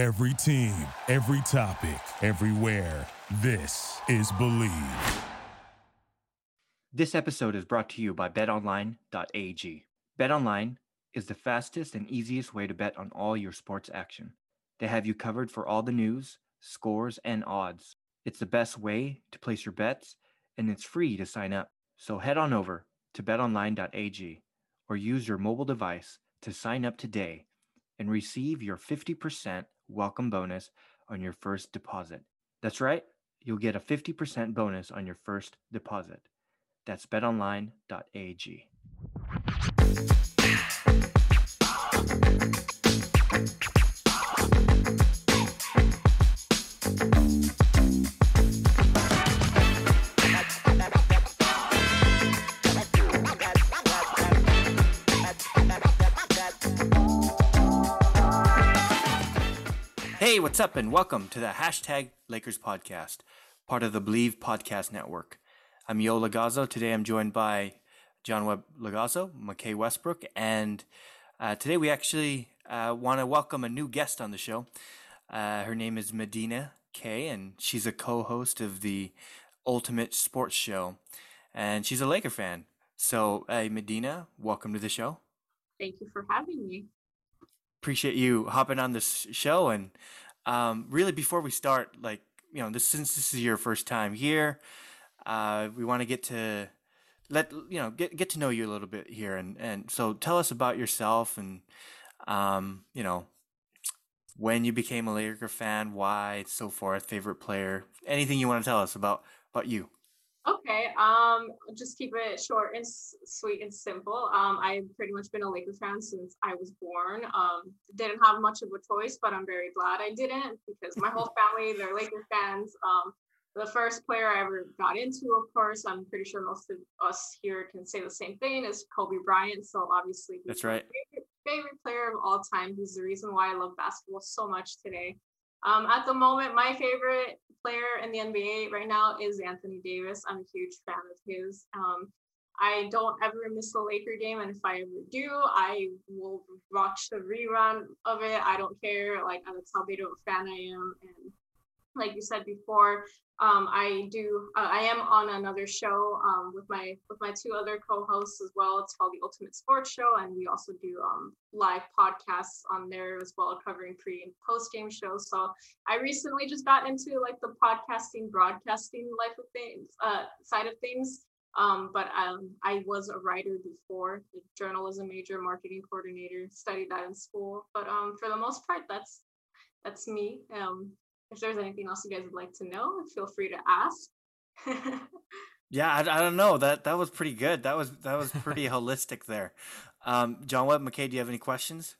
Every team, every topic, everywhere. This is Believe. This episode is brought to you by betonline.ag. BetOnline is the fastest and easiest way to bet on all your sports action. They have you covered for all the news, scores, and odds. It's the best way to place your bets, and it's free to sign up. So head on over to betonline.ag or use your mobile device to sign up today and receive your 50% welcome bonus on your first deposit. That's right, you'll get a 50% bonus on your first deposit. That's betonline.ag. what's up, and welcome to the hashtag Lakers podcast, part of the Believe Podcast Network. I'm Yo Lagazzo. Today I'm joined by John Webb Lagazzo, McKay Westbrook, and uh, today we actually uh, want to welcome a new guest on the show. Uh, her name is Medina Kay, and she's a co host of the Ultimate Sports Show, and she's a Laker fan. So, hey, Medina, welcome to the show. Thank you for having me. Appreciate you hopping on this show. And um, really, before we start, like, you know, this since this is your first time here, uh, we want to get to let you know get get to know you a little bit here, and and so tell us about yourself and um, you know when you became a Laker fan, why, so forth, favorite player, anything you want to tell us about about you. Okay, um, just keep it short and s- sweet and simple. Um, I've pretty much been a Laker fan since I was born. Um, didn't have much of a choice, but I'm very glad I didn't because my whole family they're Laker fans. Um, the first player I ever got into, of course, I'm pretty sure most of us here can say the same thing, is Kobe Bryant. So obviously, he's That's my right. Favorite, favorite player of all time. He's the reason why I love basketball so much today. Um, at the moment, my favorite player in the NBA right now is Anthony Davis. I'm a huge fan of his. Um, I don't ever miss the Laker game, and if I ever do, I will watch the rerun of it. I don't care. Like that's how big of a fan I am. And like you said before, um, I do. Uh, I am on another show um, with my with my two other co-hosts as well. It's called the Ultimate Sports Show, and we also do um, live podcasts on there as well, covering pre and post game shows. So I recently just got into like the podcasting, broadcasting life of things, uh, side of things. Um, but um, I was a writer before, a journalism major, marketing coordinator, studied that in school. But um, for the most part, that's that's me. If there's anything else you guys would like to know, feel free to ask. Yeah, I, I don't know. That that was pretty good. That was that was pretty holistic there. Um, John Webb, McKay, do you have any questions?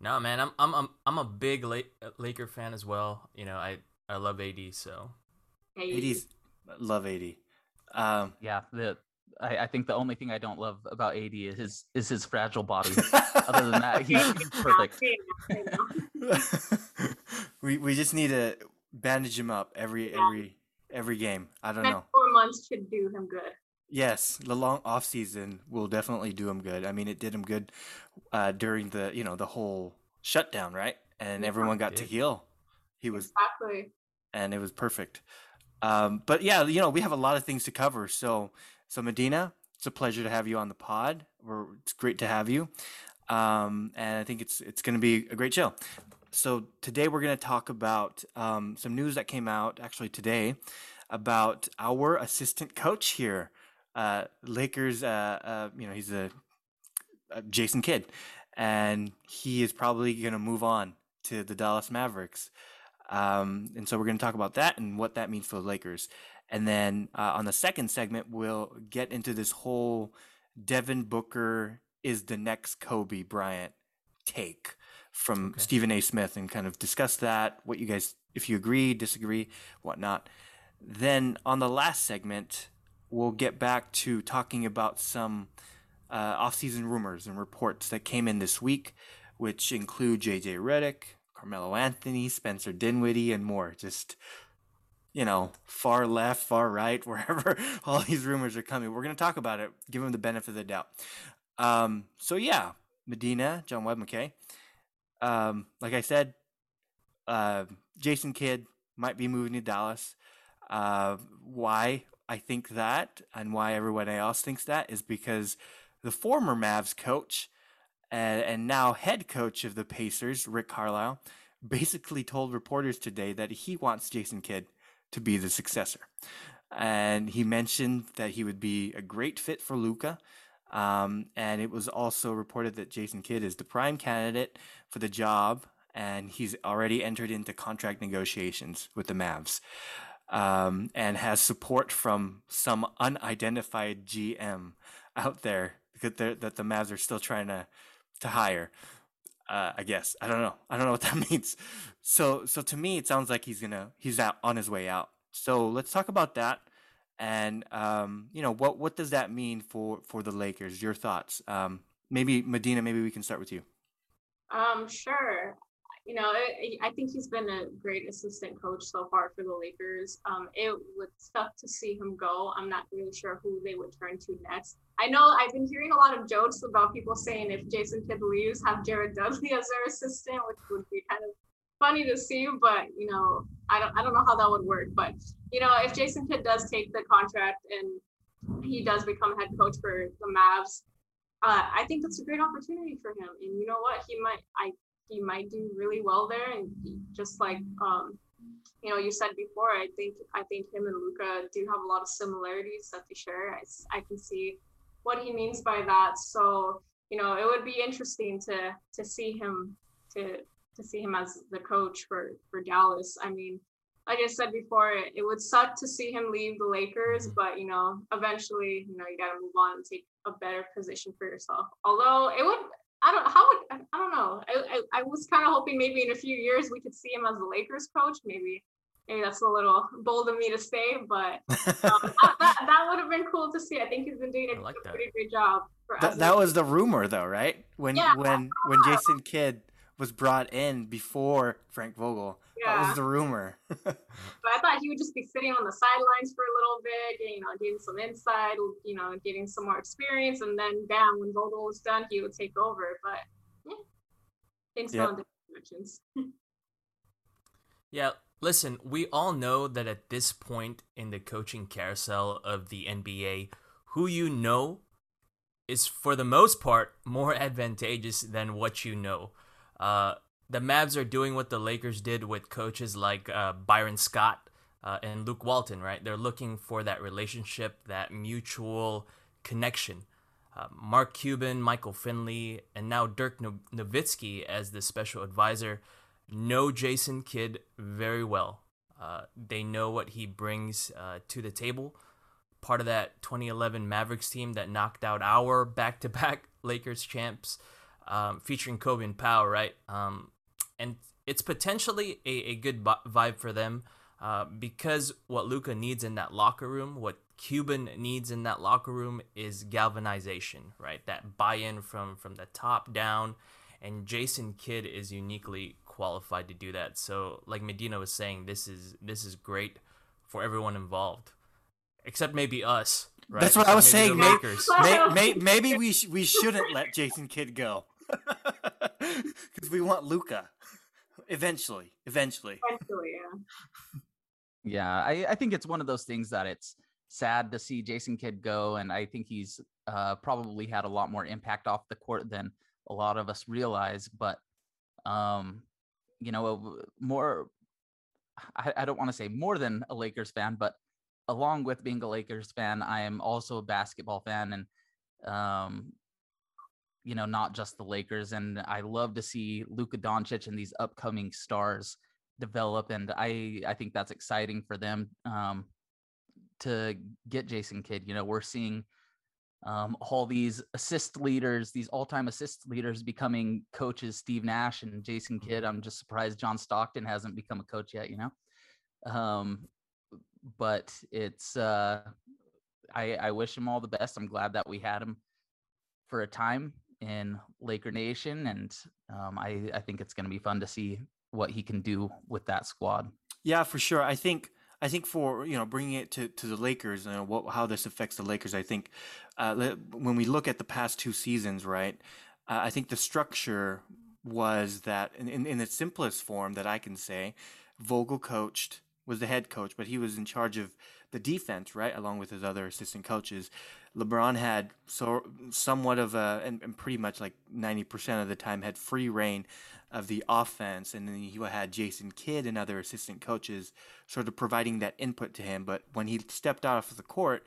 No, man, I'm I'm I'm, I'm a big Laker fan as well. You know, I I love AD, so Hey, 80s, love AD. Um, Yeah, the I, I think the only thing I don't love about AD is his is his fragile body. Other than that, he, he's perfect. We we just need to bandage him up every every every game. I don't Next know. four months should do him good. Yes, the long off season will definitely do him good. I mean, it did him good uh, during the you know the whole shutdown, right? And Yeah. everyone got to heal. He was Exactly. and it was perfect. Um, but yeah, you know, we have a lot of things to cover. So, so Medina, it's a pleasure to have you on the pod. We're, it's great to have you, um, and I think it's it's going to be a great show. So today we're going to talk about um, some news that came out actually today about our assistant coach here, uh, Lakers. Uh, uh, you know, he's a, a Jason Kidd, and he is probably going to move on to the Dallas Mavericks. Um, and so we're going to talk about that and what that means for the Lakers. And then uh, on the second segment, we'll get into this whole Devin Booker is the next Kobe Bryant take from Okay. Stephen A. Smith and kind of discuss that, what you guys, if you agree, disagree, whatnot. Then on the last segment, we'll get back to talking about some uh, off-season rumors and reports that came in this week, which include JJ Redick, Carmelo Anthony, Spencer Dinwiddie, and more. Just you know, far left, far right, wherever all these rumors are coming. We're going to talk about it, give them the benefit of the doubt. Um, so, yeah, Medina, John Webb McKay. Um, like I said, uh, Jason Kidd might be moving to Dallas. Uh, why I think that and why everyone else thinks that is because the former Mavs coach and, and now head coach of the Pacers, Rick Carlisle, basically told reporters today that he wants Jason Kidd to be the successor. And he mentioned that he would be a great fit for Luka. Um, and it was also reported that Jason Kidd is the prime candidate for the job, and he's already entered into contract negotiations with the Mavs, um, and has support from some unidentified GM out there that the Mavs are still trying to to hire. Uh, I guess I don't know. I don't know what that means. So so to me, it sounds like he's gonna he's out on his way out. So let's talk about that. And um, you know what what does that mean for for the Lakers? Your thoughts? Um, maybe Medina. Maybe we can start with you. Um, sure. You know, I, think he's been a great assistant coach so far for the Lakers. Um, it would suck to see him go. I'm not really sure who they would turn to next. I know I've been hearing a lot of jokes about people saying if Jason Kidd leaves, have Jared Dudley as their assistant, which would be kind of funny to see, but you know, I don't I don't know how that would work. But you know, if Jason Kidd does take the contract and he does become head coach for the Mavs, uh, I think that's a great opportunity for him. And you know what, he might I he might do really well there. And just like um, you know, you said before, I think I think him and Luka do have a lot of similarities that they share. I, I can see what he means by that. So you know, it would be interesting to to see him to to see him as the coach for for Dallas. I mean, like I said before, it, it would suck to see him leave the Lakers, but you know, eventually, you know, you got to move on and take a better position for yourself. Although it would, I don't, how would, I don't know. I, I, I was kind of hoping maybe in a few years we could see him as the Lakers coach. Maybe, maybe that's a little bold of me to say, but um, that, that, that would have been cool to see. I think he's been doing a, like pretty great job. Th- that was the rumor, though, right? When yeah, when when Jason Kidd was brought in before Frank Vogel. Yeah. That was the rumor. I thought he would just be sitting on the sidelines for a little bit, you know, getting some insight, you know, getting some more experience, and then bam, when Vogel was done, he would take over. But yeah, things yep. go in different directions. yeah, listen, we all know that at this point in the coaching carousel of the NBA, who you know is for the most part more advantageous than what you know. Uh, the Mavs are doing what the Lakers did with coaches like uh, Byron Scott uh, and Luke Walton, right? They're looking for that relationship, that mutual connection. Uh, Mark Cuban, Michael Finley, and now Dirk Nowitzki as the special advisor know Jason Kidd very well. Uh, they know what he brings uh, to the table. Part of that 2011 Mavericks team that knocked out our back to back Lakers champs um, featuring Kobe and Pau, right? Um, and it's potentially a, a good vibe for them uh, because what Luka needs in that locker room, what Cuban needs in that locker room is galvanization, right? That buy-in from from the top down, and Jason Kidd is uniquely qualified to do that. So, like Medina was saying, this is this is great for everyone involved, except maybe us. Right? That's what I was saying. Maybe, may, maybe we sh- we shouldn't let Jason Kidd go because we want Luka eventually. Eventually. Eventually, yeah. Yeah, I, I think it's one of those things that it's sad to see Jason Kidd go, and I think he's uh, probably had a lot more impact off the court than a lot of us realize. But um, you know, more I, I don't want to say more than a Lakers fan, but along with being a Lakers fan, I am also a basketball fan, and um, you know, not just the Lakers. And I love to see Luka Doncic and these upcoming stars develop. And I, I think that's exciting for them um, to get Jason Kidd. You know, we're seeing um, all these assist leaders, these all-time assist leaders becoming coaches, Steve Nash and Jason Kidd. I'm just surprised John Stockton hasn't become a coach yet, you know? Um, but it's, uh, I, I wish him all the best. I'm glad that we had him for a time in Laker Nation, and um, I I think it's going to be fun to see what he can do with that squad. Yeah, for sure. I think I think for you know bringing it to, to the Lakers and what how this affects the Lakers. I think uh, when we look at the past two seasons, right? Uh, I think the structure was that in, in, in the simplest form that I can say, Vogel coached was the head coach, but he was in charge of the defense, right, along with his other assistant coaches. LeBron had so somewhat of a and, and pretty much like ninety percent of the time had free reign of the offense, and then he had Jason Kidd and other assistant coaches sort of providing that input to him. But when he stepped off of the court,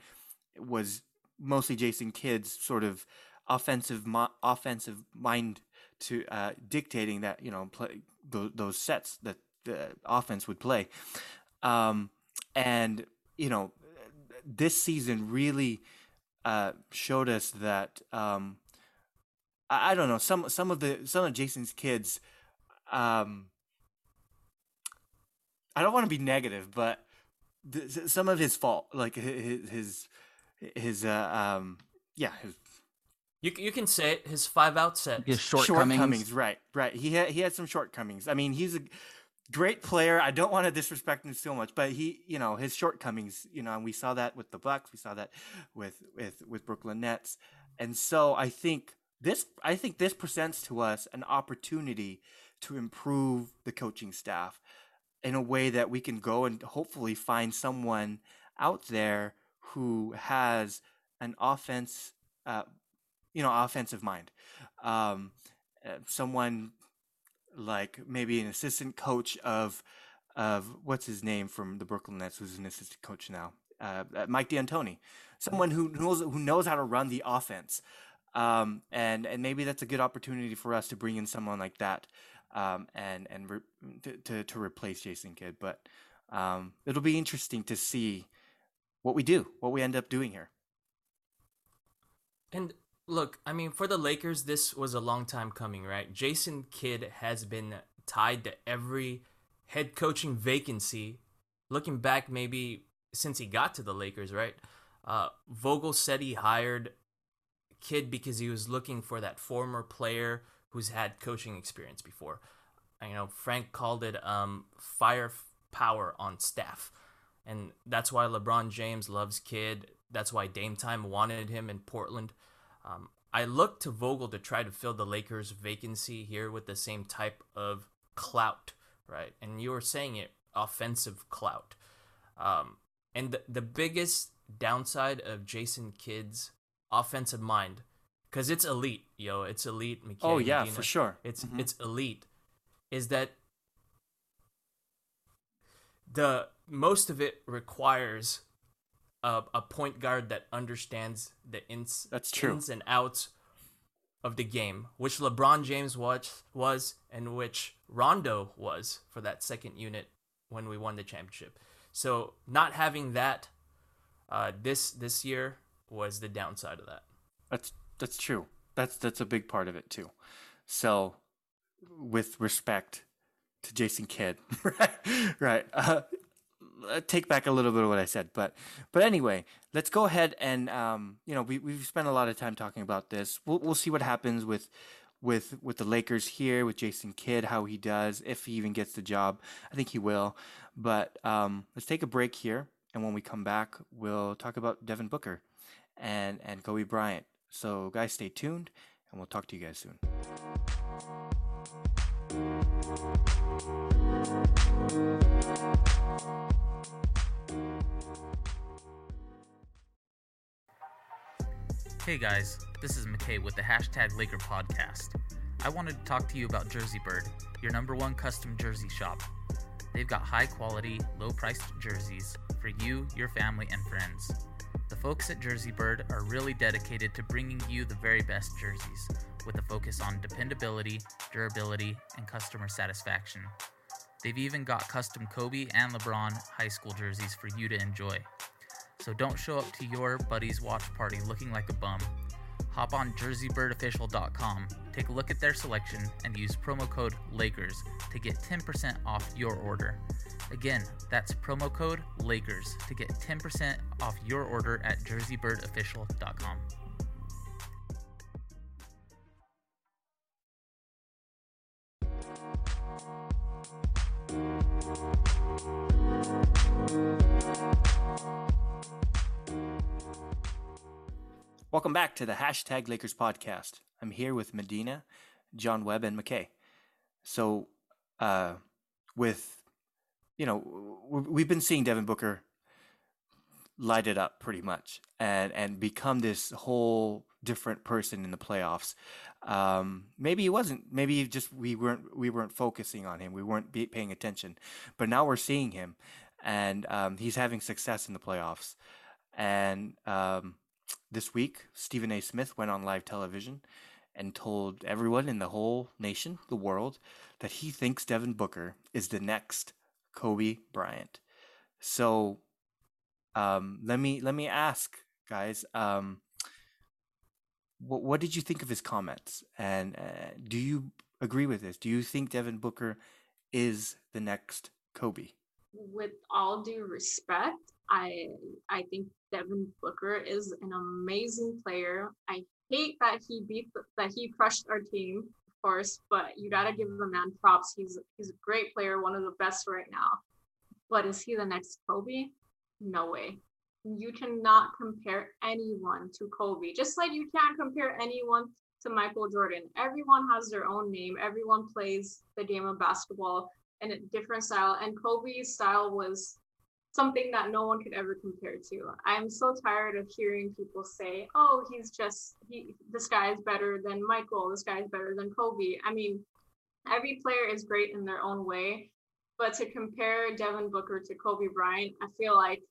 it was mostly Jason Kidd's sort of offensive mo- offensive mind to uh, dictating that you know play those, those sets that the offense would play. Um, and you know, this season really uh, showed us that um, I, I, don't know some some of the some of Jason's kids. Um, I don't want to be negative, but th- some of his fault, like his his his uh, um, yeah, his you you can say it. His five out set. His shortcomings. shortcomings. Right, right. He had he had some shortcomings. I mean, he's a great player. I don't want to disrespect him so much, but he, you know, his shortcomings. You know, and we saw that with the Bucks. We saw that with with with Brooklyn Nets, and so I think this I think this presents to us an opportunity to improve the coaching staff in a way that we can go and hopefully find someone out there who has an offense. Uh, you know, offensive mind. Um, uh, someone like maybe an assistant coach of of what's his name from the Brooklyn Nets, who's an assistant coach now, uh, uh Mike D'Antoni, someone who knows who knows how to run the offense, um, and and maybe that's a good opportunity for us to bring in someone like that, um, and and re- to, to, to replace Jason Kidd. But um, it'll be interesting to see what we do, what we end up doing here. And look, I mean, for the Lakers, this was a long time coming, right? Jason Kidd has been tied to every head coaching vacancy. Looking back, maybe since he got to the Lakers, right? Uh, Vogel said he hired Kidd because he was looking for that former player who's had coaching experience before. You know, Frank called it um, firepower on staff. And that's why LeBron James loves Kidd. That's why Dame Time wanted him in Portland. Um, I look to Vogel to try to fill the Lakers' vacancy here with the same type of clout, right? And you were saying it, offensive clout. Um, and the, the biggest downside of Jason Kidd's offensive mind, because it's elite, yo, it's elite. McKay, oh yeah, Medina, for sure. It's mm-hmm. it's elite. Is that the most of it requires a, a point guard that understands the ins that's true ins and outs of the game, which LeBron James was was and which Rondo was for that second unit when we won the championship. So not having that uh, this this year was the downside of that. That's that's true. That's that's a big part of it too. So with respect to Jason Kidd, right? right. Uh, uh, take back a little bit of what I said, but but anyway, let's go ahead and um, you know we we've spent a lot of time talking about this. We'll we'll see what happens with with with the Lakers here with Jason Kidd, how he does, if he even gets the job. I think he will. But um, let's take a break here, and when we come back, we'll talk about Devin Booker and and Kobe Bryant. So guys, stay tuned, and we'll talk to you guys soon. Hey guys, this is McKay with the hashtag Laker Podcast. I wanted to talk to you about Jersey Bird, your number one custom jersey shop. They've got high quality, low priced jerseys for you, your family, and friends. The folks at Jersey Bird are really dedicated to bringing you the very best jerseys, with a focus on dependability, durability, and customer satisfaction. They've even got custom Kobe and LeBron high school jerseys for you to enjoy. So don't show up to your buddy's watch party looking like a bum. Hop on jerseybirdofficial.com, take a look at their selection, and use promo code LAKERS to get 10% off your order. Again, that's promo code LAKERS to get 10% off your order at jerseybirdofficial.com. Welcome back to the hashtag Lakers podcast. I'm here with Medina, John Webb, and McKay. So, uh, with you know, we've been seeing Devin Booker light it up pretty much and and become this whole different person in the playoffs. Um, maybe he wasn't. Maybe he just we weren't we weren't focusing on him. We weren't paying attention. But now we're seeing him, and um, he's having success in the playoffs. And um, this week, Stephen A. Smith went on live television and told everyone in the whole nation, the world, that he thinks Devin Booker is the next Kobe Bryant. So um, let me let me ask, guys. Um, what, what did you think of his comments? And uh, do you agree with this? Do you think Devin Booker is the next Kobe? With all due respect, I I think Devin Booker is an amazing player. I hate that he beat that he crushed our team, of course, but you got to give the man props. He's he's a great player, one of the best right now. But is he the next Kobe? No way you cannot compare anyone to Kobe, just like you can't compare anyone to Michael Jordan. Everyone has their own name, everyone plays the game of basketball in a different style, and Kobe's style was something that no one could ever compare to. I'm so tired of hearing people say, "Oh, he's just he this guy is better than Michael, this guy is better than Kobe." I mean, every player is great in their own way, but to compare Devin Booker to Kobe Bryant, I feel like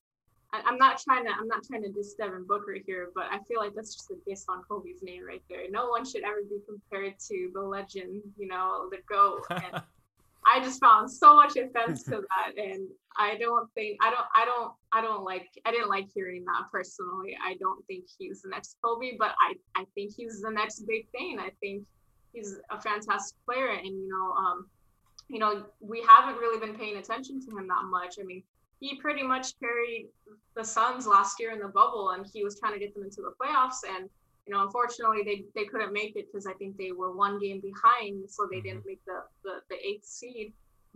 I'm not trying to I'm not trying to diss Devin Booker here, but I feel like that's just a diss on Kobe's name right there. No one should ever be compared to the legend, you know, the GOAT. And I just found so much offense to that. And I don't think I don't I don't I don't like I didn't like hearing that personally. I don't think he's the next Kobe, but I, I think he's the next big thing. I think he's a fantastic player and you know, um, you know, we haven't really been paying attention to him that much. I mean, he pretty much carried the Suns last year in the bubble, and he was trying to get them into the playoffs. And you know, unfortunately, they they couldn't make it because I think they were one game behind, so they didn't mm-hmm. make the, the the eighth seed.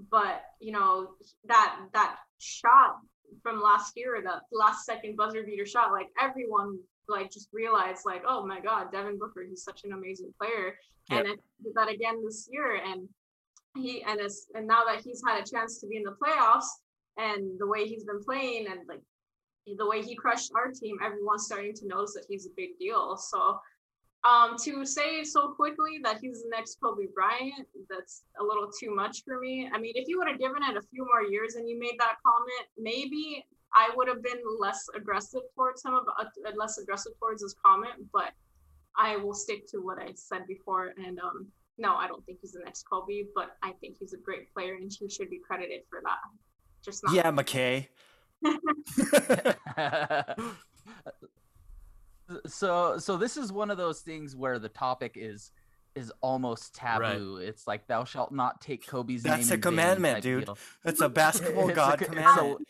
But you know that that shot from last year, the last second buzzer beater shot, like everyone like just realized like, oh my God, Devin Booker, he's such an amazing player, yep. and did that again this year. And he and it's and now that he's had a chance to be in the playoffs and the way he's been playing and like the way he crushed our team, everyone's starting to notice that he's a big deal. So um, to say so quickly that he's the next Kobe Bryant, that's a little too much for me. I mean, if you would have given it a few more years and you made that comment, maybe I would have been less aggressive towards him, uh, less aggressive towards his comment. But I will stick to what I said before. And um, no, I don't think he's the next Kobe, but I think he's a great player and he should be credited for that. Just not. Yeah, McKay. so so this is one of those things where the topic is is almost taboo. Right. It's like thou shalt not take Kobe's that's name. That's a commandment, dude. Deal. That's a basketball god a, commandment.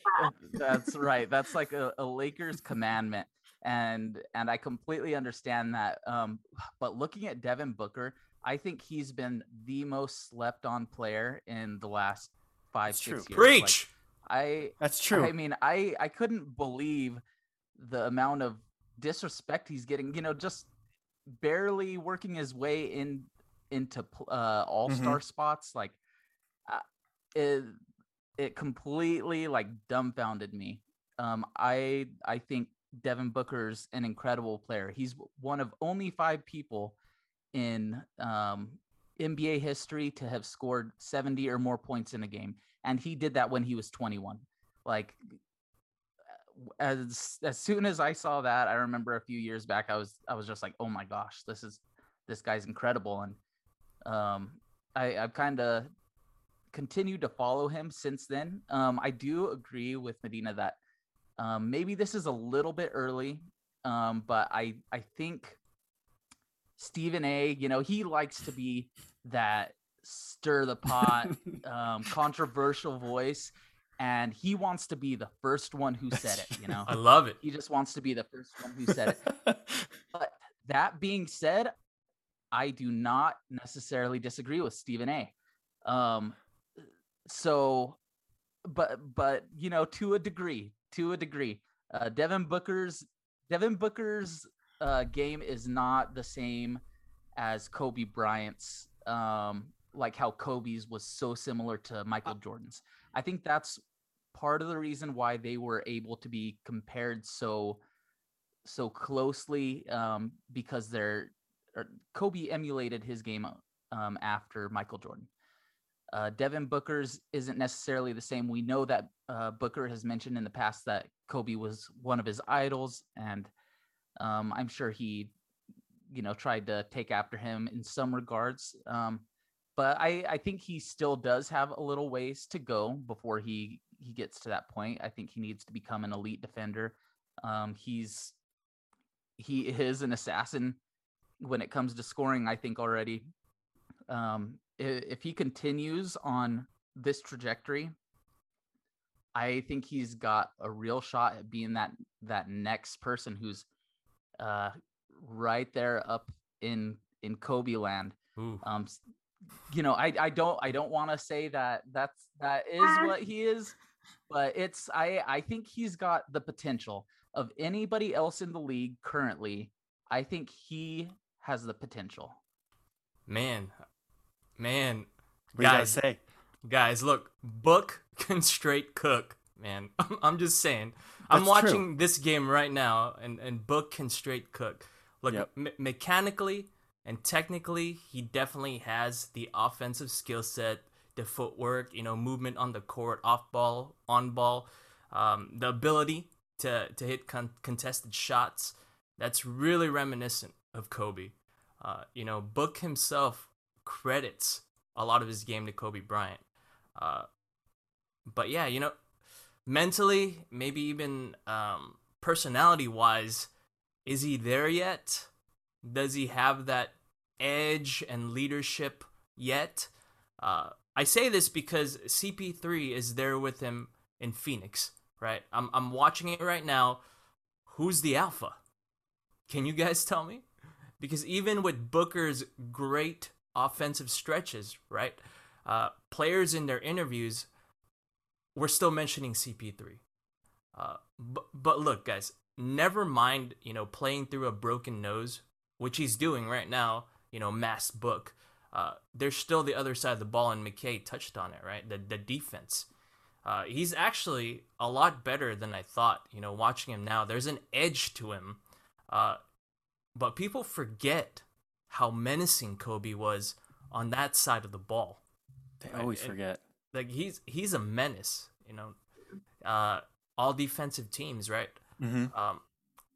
that's right. That's like a, a, Lakers commandment. And and I completely understand that. Um, but looking at Devin Booker, I think he's been the most slept on player in the last five, six true. years. Preach. I That's true. I mean, I I couldn't believe the amount of disrespect he's getting, you know, just barely working his way in into uh all-star mm-hmm. spots like uh, it it completely like dumbfounded me. Um I I think Devin Booker's an incredible player. He's one of only 5 people in um NBA history to have scored 70 or more points in a game and he did that when he was 21 like as as soon as i saw that i remember a few years back i was i was just like oh my gosh this is this guy's incredible. And um i i've kind of continued to follow him since then. Um i do agree with medina that um maybe this is a little bit early um but i i think stephen a you know he likes to be that stir the pot, um, controversial voice, and he wants to be the first one who said it. You know, I love it. He just wants to be the first one who said it. but that being said, I do not necessarily disagree with Stephen A. Um, so, but but you know, to a degree, to a degree, uh, Devin Booker's Devin Booker's uh, game is not the same as Kobe Bryant's um, like how Kobe's was so similar to Michael Jordan's. I think that's part of the reason why they were able to be compared so so closely um, because they're Kobe emulated his game um, after Michael Jordan. Uh, Devin Booker's isn't necessarily the same. We know that uh, Booker has mentioned in the past that Kobe was one of his idols, and um, I'm sure he, you know, tried to take after him in some regards. Um, but I, I think he still does have a little ways to go before he he gets to that point. I think he needs to become an elite defender. Um, he's he is an assassin when it comes to scoring. I think already. Um, if he continues on this trajectory, I think he's got a real shot at being that that next person who's uh, right there up in in Kobe land. Ooh. Um, you know, I I don't I don't want to say that that's that is ah. what he is, but it's I I think he's got the potential of anybody else in the league currently. I think he has the potential. Man, man, what guys, say? Guys, look, book can straight cook, man. I'm, I'm just saying. That's I'm watching true. this game right now, and and book can straight cook. Look, yep. me- mechanically and technically, he definitely has the offensive skill set, the footwork, you know, movement on the court, off ball, on ball, um, the ability to to hit con- contested shots. That's really reminiscent of Kobe. Uh, you know, Book himself credits a lot of his game to Kobe Bryant. Uh, but yeah, you know, mentally, maybe even um, personality wise, is he there yet? Does he have that edge and leadership yet? Uh, I say this because CP3 is there with him in Phoenix, right? I'm I'm watching it right now. Who's the alpha? Can you guys tell me? Because even with Booker's great offensive stretches, right? Uh, players in their interviews were still mentioning CP3. Uh, but, but look, guys, never mind, you know, playing through a broken nose, which he's doing right now, you know, mass book. Uh, there's still the other side of the ball, and McKay touched on it, right? The, the defense. Uh, he's actually a lot better than I thought, you know, watching him now. There's an edge to him. Uh, but people forget how menacing Kobe was on that side of the ball. They right? always and, forget. Like he's he's a menace, you know. Uh, all defensive teams, right? Mm-hmm. Um,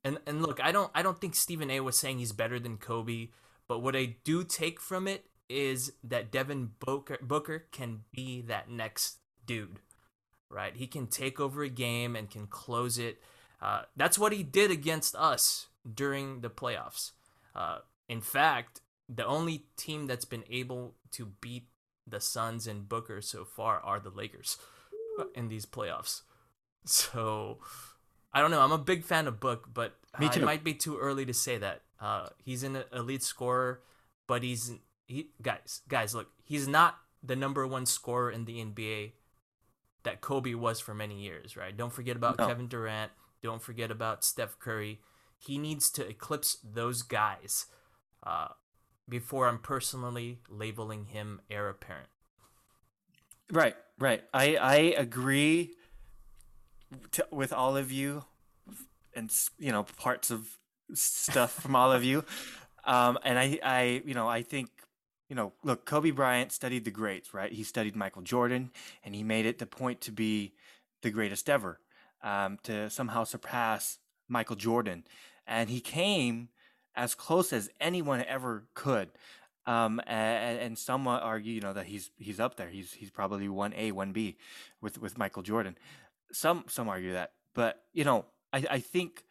and and look, I don't I don't think Stephen A. was saying he's better than Kobe, but what I do take from it is that Devin Booker Booker can be that next dude, right? He can take over a game and can close it. Uh, that's what he did against us during the playoffs. Uh, in fact, the only team that's been able to beat the Suns and Booker so far are the Lakers in these playoffs. So I don't know. I'm a big fan of Book, but too. it might be too early to say that. Uh, he's an elite scorer, but he's he guys guys look. He's not the number one scorer in the NBA that Kobe was for many years. Right? Don't forget about no. Kevin Durant. Don't forget about Steph Curry. He needs to eclipse those guys uh, before I'm personally labeling him heir apparent. Right, right. I I agree to, with all of you, and you know parts of stuff from all of you. Um, and I I you know I think you know look Kobe Bryant studied the greats, right? He studied Michael Jordan, and he made it the point to be the greatest ever, um, to somehow surpass Michael Jordan, and he came as close as anyone ever could. Um, and, and some argue, you know, that he's he's up there. He's he's probably one A, one B, with with Michael Jordan. Some some argue that, but you know, I I think,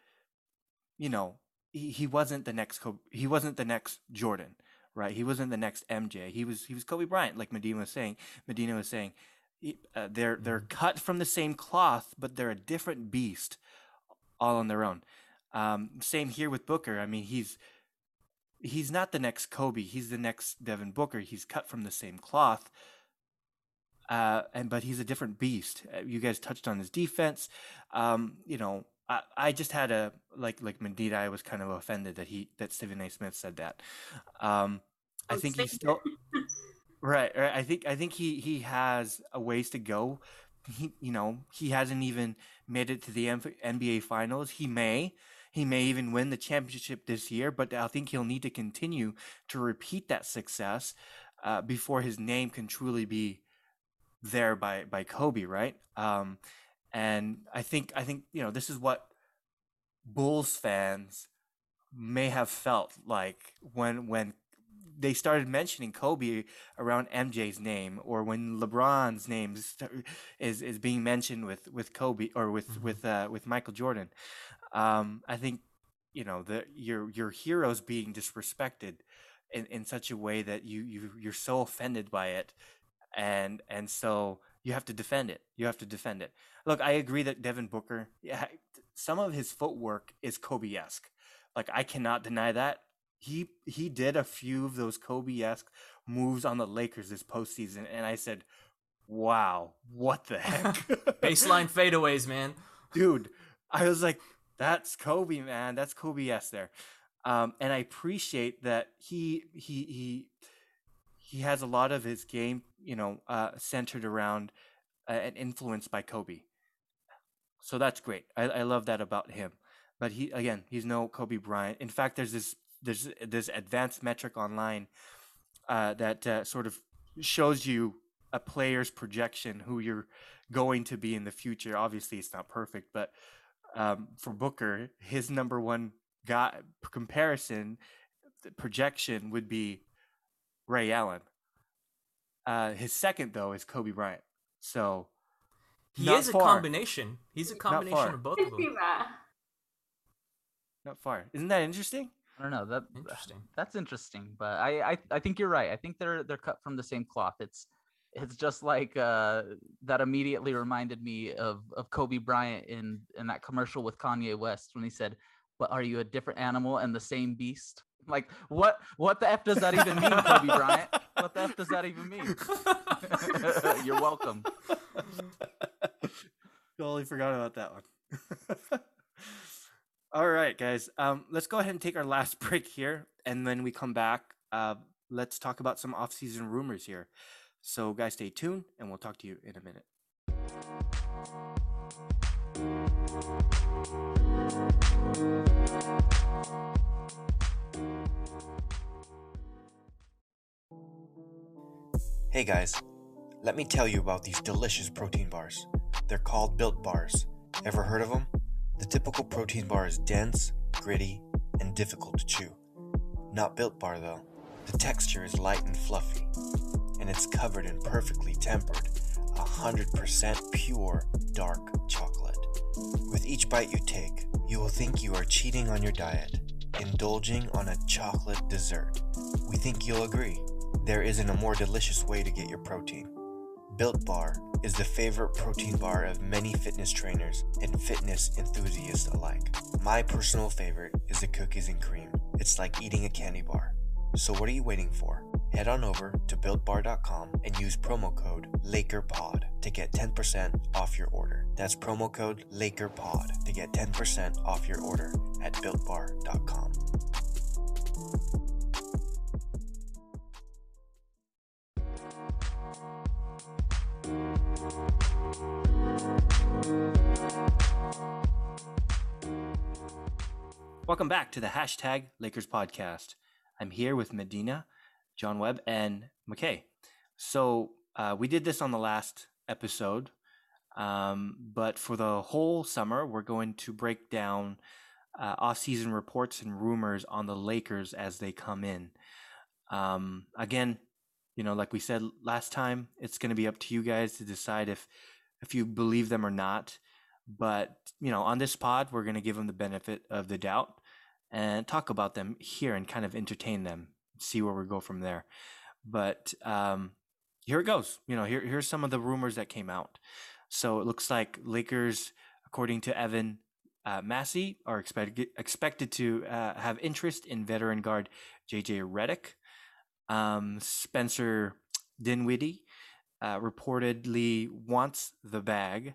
you know, he, he wasn't the next Kobe, he wasn't the next Jordan, right? He wasn't the next MJ. He was he was Kobe Bryant, like Medina was saying. Medina was saying, uh, they're they're mm-hmm. cut from the same cloth, but they're a different beast, all on their own. Um, same here with Booker. I mean, he's he's not the next Kobe. He's the next Devin Booker. He's cut from the same cloth. Uh, and but he's a different beast. Uh, you guys touched on his defense. Um, you know, I, I just had a like like Medina. I was kind of offended that he that Stephen A. Smith said that. Um, I oh, think he's still Right, right. I think I think he he has a ways to go. He, you know, he hasn't even made it to the NBA finals. He may, he may even win the championship this year, but I think he'll need to continue to repeat that success uh, before his name can truly be there by by Kobe, right? Um, and I think I think you know this is what Bulls fans may have felt like when when they started mentioning Kobe around MJ's name, or when LeBron's name is is being mentioned with with Kobe or with mm-hmm. with uh, with Michael Jordan. Um, I think you know the your your heroes being disrespected in, in such a way that you you you're so offended by it, and and so you have to defend it. You have to defend it. Look, I agree that Devin Booker, yeah, some of his footwork is Kobe esque. Like I cannot deny that he he did a few of those Kobe esque moves on the Lakers this postseason, and I said, "Wow, what the heck?" Baseline fadeaways, man. Dude, I was like, "That's Kobe, man. That's Kobe esque there," um, and I appreciate that he he he he has a lot of his game, you know, uh, centered around uh, and influenced by Kobe. So that's great. I, I love that about him. But he again, he's no Kobe Bryant. In fact, there's this there's this advanced metric online uh, that uh, sort of shows you a player's projection who you're going to be in the future. Obviously, it's not perfect, but um, for Booker, his number one guy comparison projection would be Ray Allen. Uh, his second though is Kobe Bryant. So he is a combination. He's a combination of both of them. Not far. Isn't that interesting? I don't know. That interesting. That's interesting, but I, I I think you're right. I think they're they're cut from the same cloth. It's it's just like uh, that immediately reminded me of of Kobe Bryant in in that commercial with Kanye West when he said, "But are you a different animal and the same beast?" Like what what the f does that even mean, Kobe Bryant? What the f does that even mean? you're welcome. Totally forgot about that one. All right, guys. Um, let's go ahead and take our last break here, and when we come back, uh, let's talk about some off-season rumors here. So, guys, stay tuned, and we'll talk to you in a minute. Hey guys, let me tell you about these delicious protein bars. They're called Built Bars. Ever heard of them? The typical protein bar is dense, gritty, and difficult to chew. Not built bar though. The texture is light and fluffy, and it's covered in perfectly tempered, 100% pure dark chocolate. With each bite you take, you will think you are cheating on your diet, indulging on a chocolate dessert. We think you'll agree. There isn't a more delicious way to get your protein. Built Bar is the favorite protein bar of many fitness trainers and fitness enthusiasts alike. My personal favorite is the cookies and cream. It's like eating a candy bar. So what are you waiting for? Head on over to builtbar.com and use promo code LakerPod to get 10% off your order. That's promo code LakerPod to get 10% off your order at builtbar.com. Welcome back to the hashtag Lakers podcast. I'm here with Medina, John Webb, and McKay. So uh, we did this on the last episode, um, but for the whole summer, we're going to break down uh, off-season reports and rumors on the Lakers as they come in. Um, again, you know, like we said last time, it's going to be up to you guys to decide if if you believe them or not. But, you know, on this pod, we're going to give them the benefit of the doubt and talk about them here and kind of entertain them, see where we go from there. But um, here it goes. You know, here, here's some of the rumors that came out. So it looks like Lakers, according to Evan uh, Massey, are expected expected to uh, have interest in veteran guard JJ Redick. Um, Spencer Dinwiddie uh, reportedly wants the bag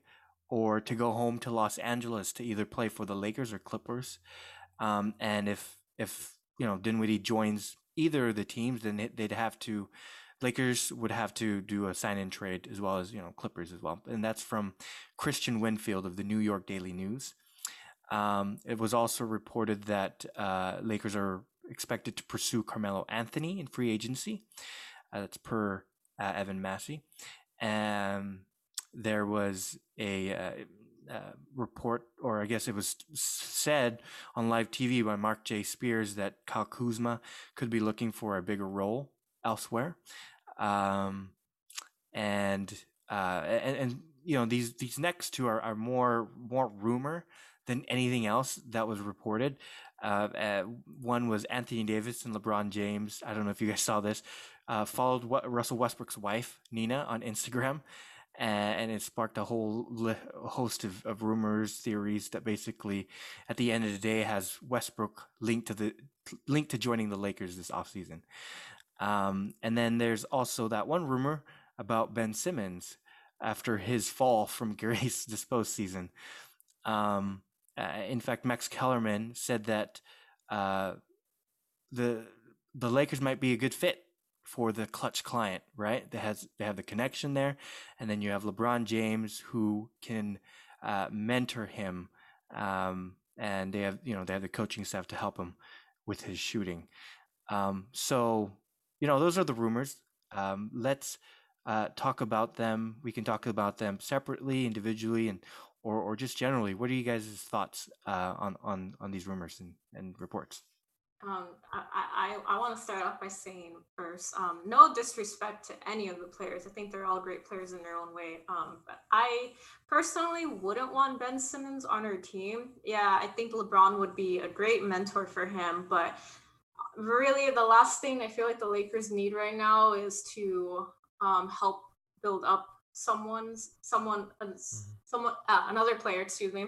or to go home to Los Angeles to either play for the Lakers or Clippers. Um, and if if you know Dinwiddie joins either of the teams, then they'd have to Lakers would have to do a sign-and trade as well as you know Clippers as well, and that's from Kristian Winfield of the New York Daily News. Um, it was also reported that uh, Lakers are expected to pursue Carmelo Anthony in free agency. Uh, that's per uh, Evan Massey. And there was a uh, report, or I guess it was said on live TV by Marc J. Spears that Kyle Kuzma could be looking for a bigger role elsewhere. Um, and, uh, and, and, you know, these, these next two are, are more, more rumor than anything else that was reported. Uh, uh, one was Anthony Davis and LeBron James. I don't know if you guys saw this. Uh, followed what, Russell Westbrook's wife Nina on Instagram, and, it sparked a whole host of, of rumors, theories that basically, at the end of the day, has Westbrook linked to the linked to joining the Lakers this offseason. Um, and then there's also that one rumor about Ben Simmons after his fall from grace this postseason. Um, uh, in fact, Max Kellerman said that uh, the the Lakers might be a good fit for the Klutch client, right? That has they have the connection there, and then you have LeBron James who can uh, mentor him, um, and they have you know they have the coaching staff to help him with his shooting. Um, so you know those are the rumors. Um, let's uh, talk about them. We can talk about them separately, individually, and or or just generally, what are you guys' thoughts uh, on on on these rumors and, and reports? Um, I, I, I want to start off by saying first, um, no disrespect to any of the players. I think they're all great players in their own way. Um, but I personally wouldn't want Ben Simmons on our team. Yeah, I think LeBron would be a great mentor for him. But really, the last thing I feel like the Lakers need right now is to um, help build up someone's someone mm-hmm. someone uh, another player excuse me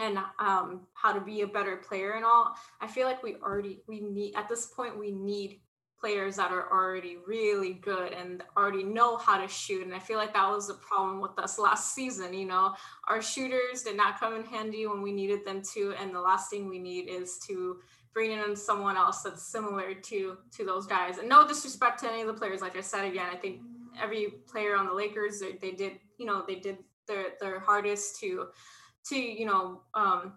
and um, how to be a better player and all i feel like we already we need at this point we need players that are already really good and already know how to shoot and i feel like that was the problem with us last season you know? Our shooters did not come in handy when we needed them to and the last thing we need is to bring in someone else that's similar to to those guys. And no disrespect to any of the players like i said again i think every player on the Lakers, they, they did, you know, they did their their hardest to to you know um,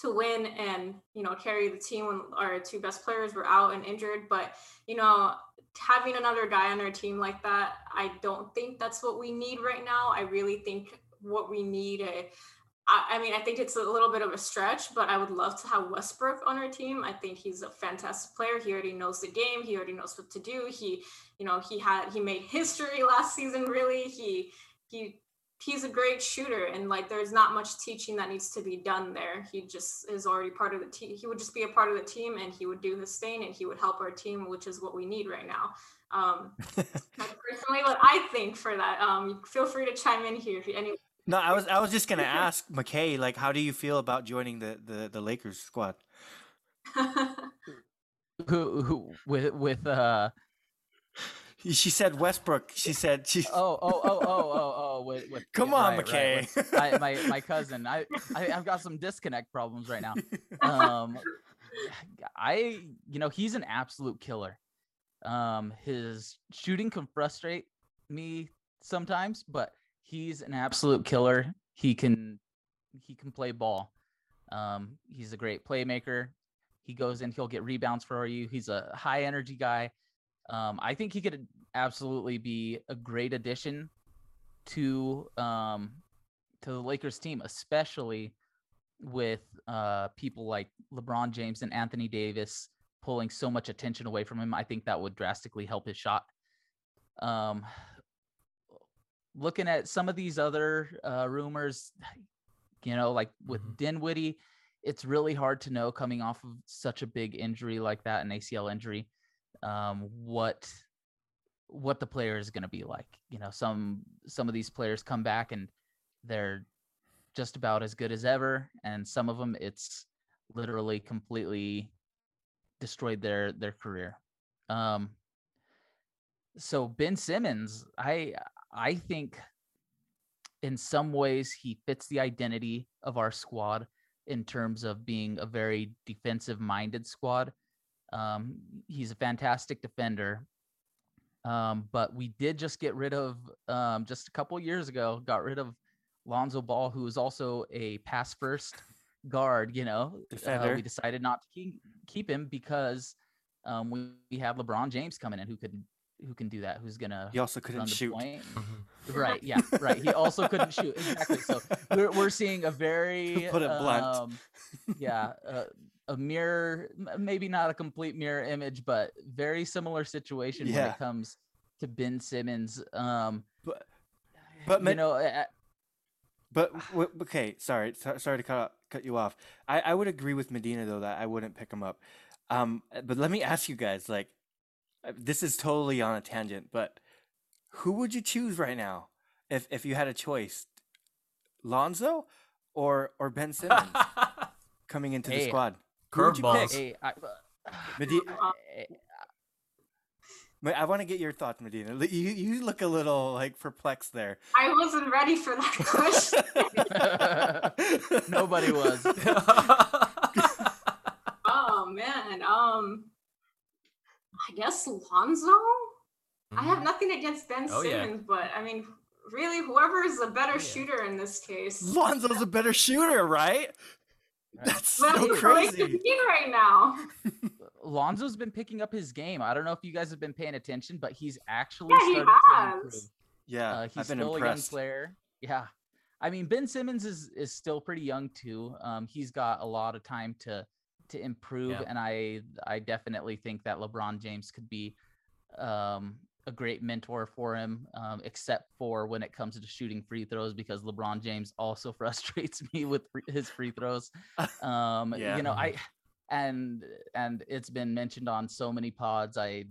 to win and you know carry the team when our two best players were out and injured. But you know, having another guy on our team like that, I don't think that's what we need right now. I really think what we need. A, I mean, I think it's a little bit of a stretch, but I would love to have Westbrook on our team. I think he's a fantastic player. He already knows the game. He already knows what to do. He, you know, he had he made history last season. Really, he he he's a great shooter, and like there's not much teaching that needs to be done there. He just is already part of the team. He would just be a part of the team, and he would do his thing, and he would help our team, which is what we need right now. Um, personally, what I think for that. Um, feel free to chime in here if any no, I was I was just gonna ask McKay, like, how do you feel about joining the the, the Lakers squad? who who with with uh she said Westbrook. She said she. Oh, oh, oh, oh, oh, oh. With, with Come on, right, McKay. Right, I, my my cousin. I, I have got some disconnect problems right now. Um, I you know he's an absolute killer. Um, his shooting can frustrate me sometimes, but he's an absolute killer. He can he can play ball. Um, he's a great playmaker. He goes in, he'll get rebounds for you. He's a high energy guy. Um, I think he could absolutely be a great addition to um, to the Lakers team, especially with uh, people like LeBron James and Anthony Davis pulling so much attention away from him. I think that would drastically help his shot. Um, looking at some of these other uh, rumors, you know, like with mm-hmm. Dinwiddie, it's really hard to know coming off of such a big injury like that, an ACL injury, um, what what the player is going to be like. You know, some some of these players come back and they're just about as good as ever, and some of them it's literally completely destroyed their their career. Um, so Ben Simmons, I I think in some ways he fits the identity of our squad in terms of being a very defensive minded squad. Um, he's a fantastic defender. Um, but we did just get rid of um, just a couple years ago, got rid of Lonzo Ball, who was also a pass first guard. You know, uh, we decided not to keep, keep him because um, we, we have LeBron James coming in who could who can do that. Who's gonna He also couldn't shoot. point. Mhm. Right. Yeah. Right. He also couldn't shoot. Exactly. So we're we're seeing a very put it blunt. um, yeah, uh, a mirror, maybe not a complete mirror image, but very similar situation when it comes to Ben Simmons. Um, But but you know, uh, But okay, sorry, sorry to cut cut you off. I, I would agree with Medina though that I wouldn't pick him up. Um, but let me ask you guys, like, uh, this is totally on a tangent, but who would you choose right now if if you had a choice, Lonzo or or Ben Simmons coming into the squad? Who would you curveballs. pick? hey, I, Medi- eh, Ma- I want to get your thoughts, Medina. You you look a little like perplexed there. I wasn't ready for that question. nobody was. oh man. Um I guess Lonzo? I have nothing against Ben Oh, yeah. Simmons, but I mean really whoever is a better yeah. shooter in this case. Lonzo's a better shooter, right? That's That's so the way to crazy. be right now. Lonzo's been picking up his game. I don't know if you guys have been paying attention, but he's actually Yeah, he started to has. improve. Yeah, Uh, I've he's been still a young player. Yeah. I mean, Ben Simmons is is still pretty young too. Um, he's got a lot of time to to improve, Yeah. and I I definitely think that LeBron James could be um, a great mentor for him, um, except for when it comes to shooting free throws, because LeBron James also frustrates me with his free throws. Um, Yeah. You know, I and and it's been mentioned on so many pods. I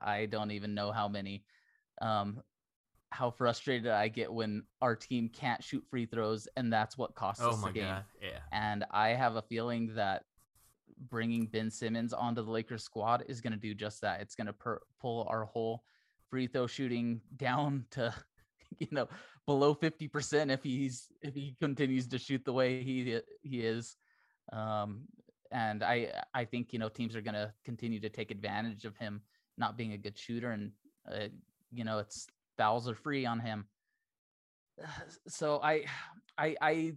I don't even know how many. Um, how frustrated I get when our team can't shoot free throws, and that's what costs oh us the game. god. Yeah. And I have a feeling that bringing Ben Simmons onto the Lakers squad is going to do just that. It's going to per- pull our whole free throw shooting down to, you know, below fifty percent if he's if he continues to shoot the way he he is. Um, and I I think you know teams are going to continue to take advantage of him not being a good shooter, and uh, you know it's fouls are free on him. So I I I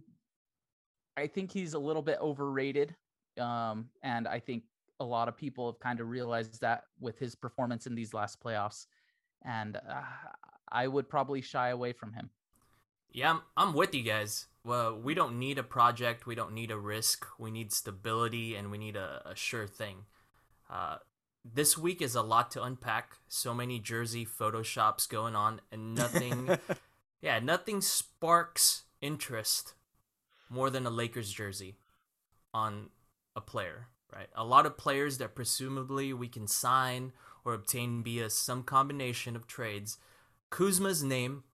I think he's a little bit overrated. Um, and I think a lot of people have kind of realized that with his performance in these last playoffs. And uh, I would probably shy away from him. Yeah, I'm, I'm with you guys. Well, we don't need a project. We don't need a risk. We need stability and we need a, a sure thing. Uh, this week is a lot to unpack. So many jersey photoshops going on, and nothing, yeah, nothing sparks interest more than a Lakers jersey on a player, right? A lot of players that presumably we can sign or obtain via some combination of trades. Kuzma's name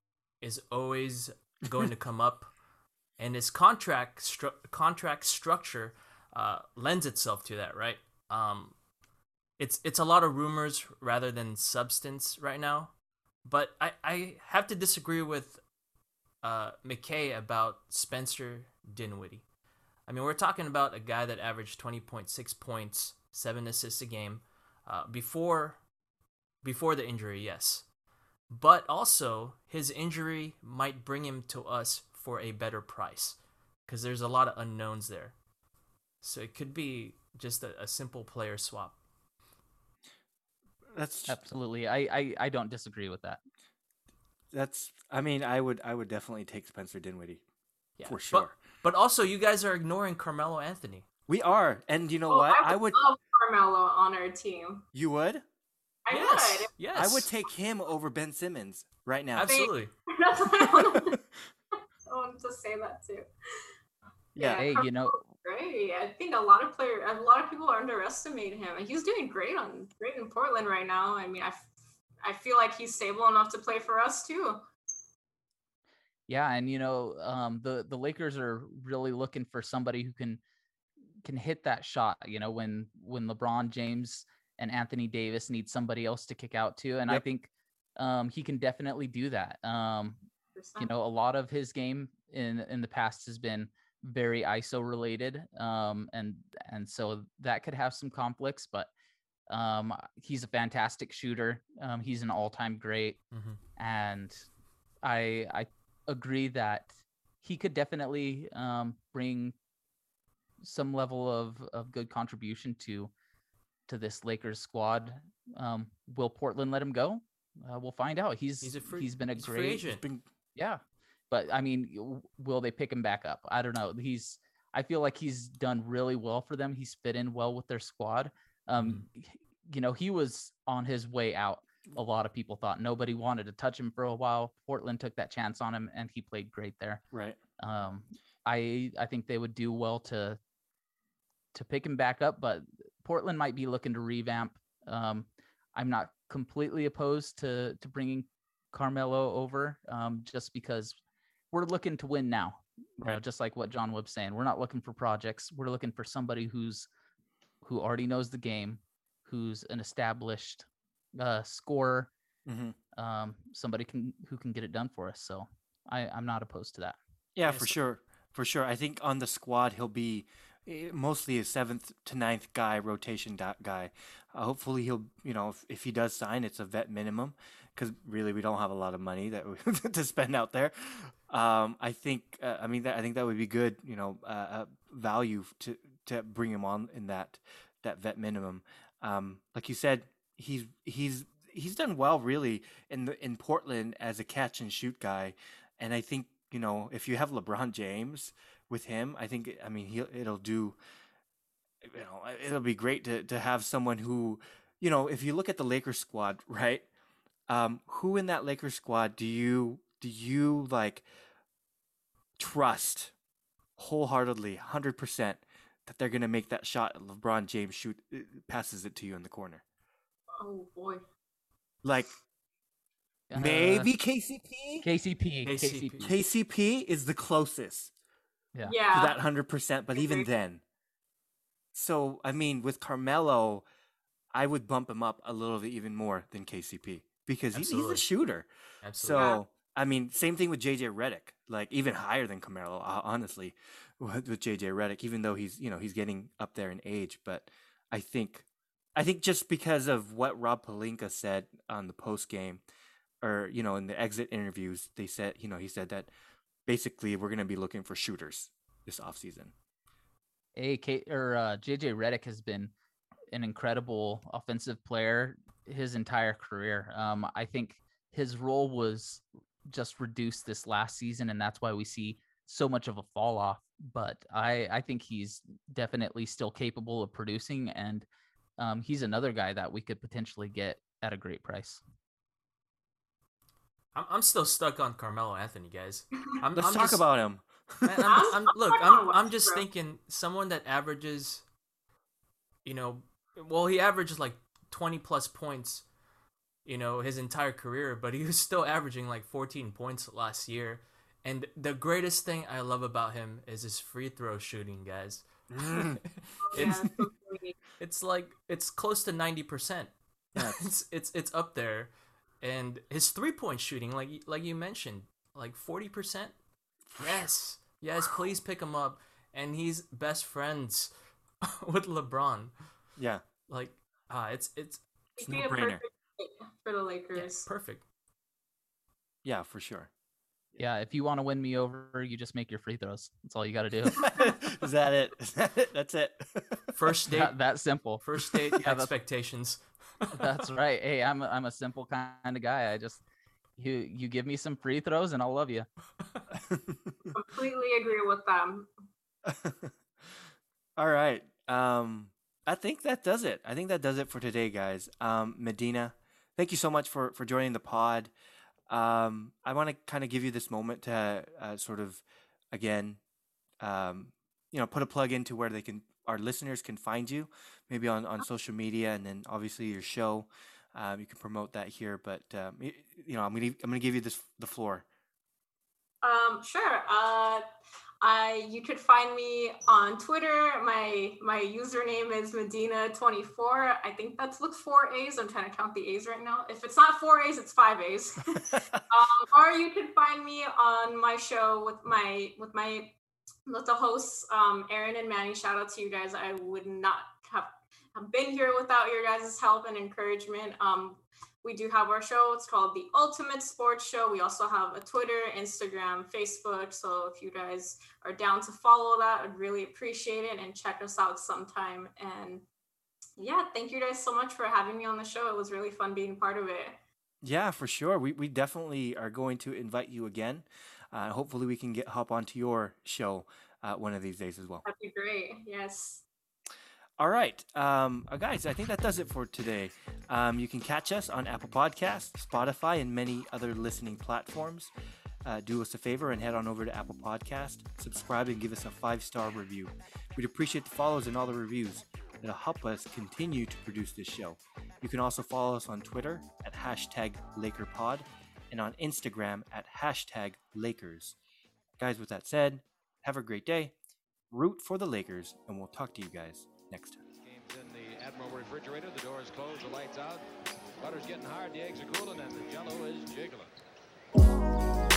is always going to come up, and his contract stru- contract structure uh, lends itself to that, right? Um, it's it's a lot of rumors rather than substance right now, but I, I have to disagree with uh, McKay about Spencer Dinwiddie. I mean, we're talking about a guy that averaged twenty point six points, seven assists a game, uh, before before the injury, yes. But also, his injury might bring him to us for a better price because there's a lot of unknowns there. So it could be just a, a simple player swap. That's Absolutely. I, I, I don't disagree with that. that's. I mean, I would I would definitely take Spencer Dinwiddie Yeah. for But- sure. But, also, you guys are ignoring Carmelo Anthony. We are, and you know Oh, what? I would, love Carmelo on our team. You would? I yes. would. Yes. I would take him over Ben Simmons right now. Absolutely. That's what I wanted, I wanted to say that too. Yeah. Hey, you know, Great. I think a lot of player, a lot of people underestimate him, and he's doing great on great in Portland right now. I mean, I, I feel like he's stable enough to play for us too. Yeah, and you know, um, the the Lakers are really looking for somebody who can can hit that shot. You know, when when LeBron James and Anthony Davis need somebody else to kick out to, and I think um, he can definitely do that. Um, you know, a lot of his game in in the past has been very ISO related, um, and and so that could have some conflicts. But Um, he's a fantastic shooter. Um, he's an all-time great, Mhm. and I I agree that he could definitely um, bring some level of of good contribution to to this Lakers squad. Um, will Portland let him go? Uh, we'll find out. He's He's a free- he's been a he's great agent. Been yeah, but I mean, will they pick him back up? I don't know. He's I feel like he's done really well for them. He's fit in well with their squad. Um, h- you know, he was on his way out. A lot of people thought nobody wanted to touch him for a while. Portland took that chance on him, and he played great there. right. Um, I I think they would do well to to pick him back up, but Portland might be looking to revamp. Um, I'm not completely opposed to to bringing Carmelo over, um, just because we're looking to win now. You know, Right. just like what John Wood's saying, we're not looking for projects. We're looking for somebody who's who already knows the game, who's an established uh, scorer, hmm um, somebody can who can get it done for us. So I, I'm not opposed to that. Yeah, for sure, for sure. I think on the squad he'll be mostly a seventh to ninth guy, rotation dot guy. Uh, hopefully he'll, you know, if, if he does sign, it's a vet minimum because really we don't have a lot of money that we, to spend out there. Um, I think, uh, I mean, that, I think that would be good, you know, uh, uh, value to to bring him on in that that vet minimum. Um, like you said, he's he's he's done well really in the in Portland as a catch and shoot guy, and I think you know if you have LeBron James with him, I think I mean he will it'll do. You know, it'll be great to to have someone who, you know, if you look at the Lakers squad, right? Um, who in that Lakers squad do you do you like trust wholeheartedly, hundred percent that they're gonna make that shot? LeBron James shoot uh, passes it to you in the corner, Oh boy. like Uh, maybe KCP. KCP. KCP. KCP. KCP is the closest Yeah. Yeah. to that hundred percent, but even then. So I mean, with Carmelo, I would bump him up a little bit even more than KCP because he, he's a shooter. Absolutely. So I mean, same thing with JJ Redick, like even higher than Carmelo, uh, honestly, with, with JJ Redick, even though he's you know he's getting up there in age, but I think, I think just because of what Rob Pelinka said on the post game, or you know in the exit interviews, they said you know he said that basically we're gonna be looking for shooters this offseason. AK or uh, JJ Redick has been an incredible offensive player his entire career. Um, I think his role was just reduced this last season, and that's why we see so much of a fall off. But I, I think he's definitely still capable of producing, and um, he's another guy that we could potentially get at a great price. I'm, I'm still stuck on Carmelo Anthony, guys. I'm, Let's I'm talk just- about him. I'm, I'm- I'm, I'm look, I'm, I'm just thinking someone that averages, you know, well, he averages like 20 plus points, you know, his entire career, but he was still averaging like 14 points last year. And the greatest thing I love about him is his free throw shooting, guys. Mm. Yeah, it's so it's like it's close to 90%. Yeah. it's it's it's up there. And his three-point shooting like like you mentioned, like 40%. Yes. Yes, please pick him up. And he's best friends with LeBron. yeah, Like ah, it's it's It's He'd be a no-brainer. perfect for the yeah, Lakers. perfect. yeah, for sure. Yeah, if you want to win me over, you just make your free throws. That's all you got to do. Is that it? Is that it? That's it. First date that, that simple. first date Yeah, that's- expectations. That's right. Hey, I'm a, I'm a simple kind of guy. I just you you give me some free throws and I'll love you. Completely agree with them. All right. Um, I think that does it. I think that does it for today, guys. Um, Medina, thank you so much for for joining the pod. Um, I want to kind of give you this moment to uh, sort of, again, um, you know, put a plug into where they can, our listeners can find you, maybe on on social media, and then obviously your show. Um, you can promote that here, but um, you know, I'm gonna I'm gonna give you this the floor. Um, sure. Uh, I you could find me on Twitter. My my username is Medina24. I think that's with four A's. I'm trying to count the A's right now. If it's not four A's, it's five A's. um, or you can find me on my show with my with my with the hosts, um, Aaron and Manny. Shout out to you guys. I would not have have been here without your guys' help and encouragement. Um, we do have our show. It's called the Ultimate Sports Show. We also have a Twitter, Instagram, Facebook. So if you guys are down to follow that, I'd really appreciate it and check us out sometime. And yeah, thank you guys so much for having me on the show. It was really fun being part of it. Yeah, for sure. We we definitely are going to invite you again. Uh, hopefully, we can get hop onto your show uh, one of these days as well. That'd be great. Yes. All right, um, uh, guys. I think that does it for today. Um, you can catch us on Apple Podcasts, Spotify, and many other listening platforms. Uh, do us a favor and head on over to Apple Podcast, subscribe, and give us a five star review. We'd appreciate the follows and all the reviews. It'll help us continue to produce this show. You can also follow us on Twitter at hashtag LakerPod and on Instagram at hashtag Lakers. Guys, with that said, have a great day, root for the Lakers, and we'll talk to you guys next time. Game's in the Admiral refrigerator. The door's closed, the lights out. Butter's getting hard, the eggs are cooling, and the jello is jiggling.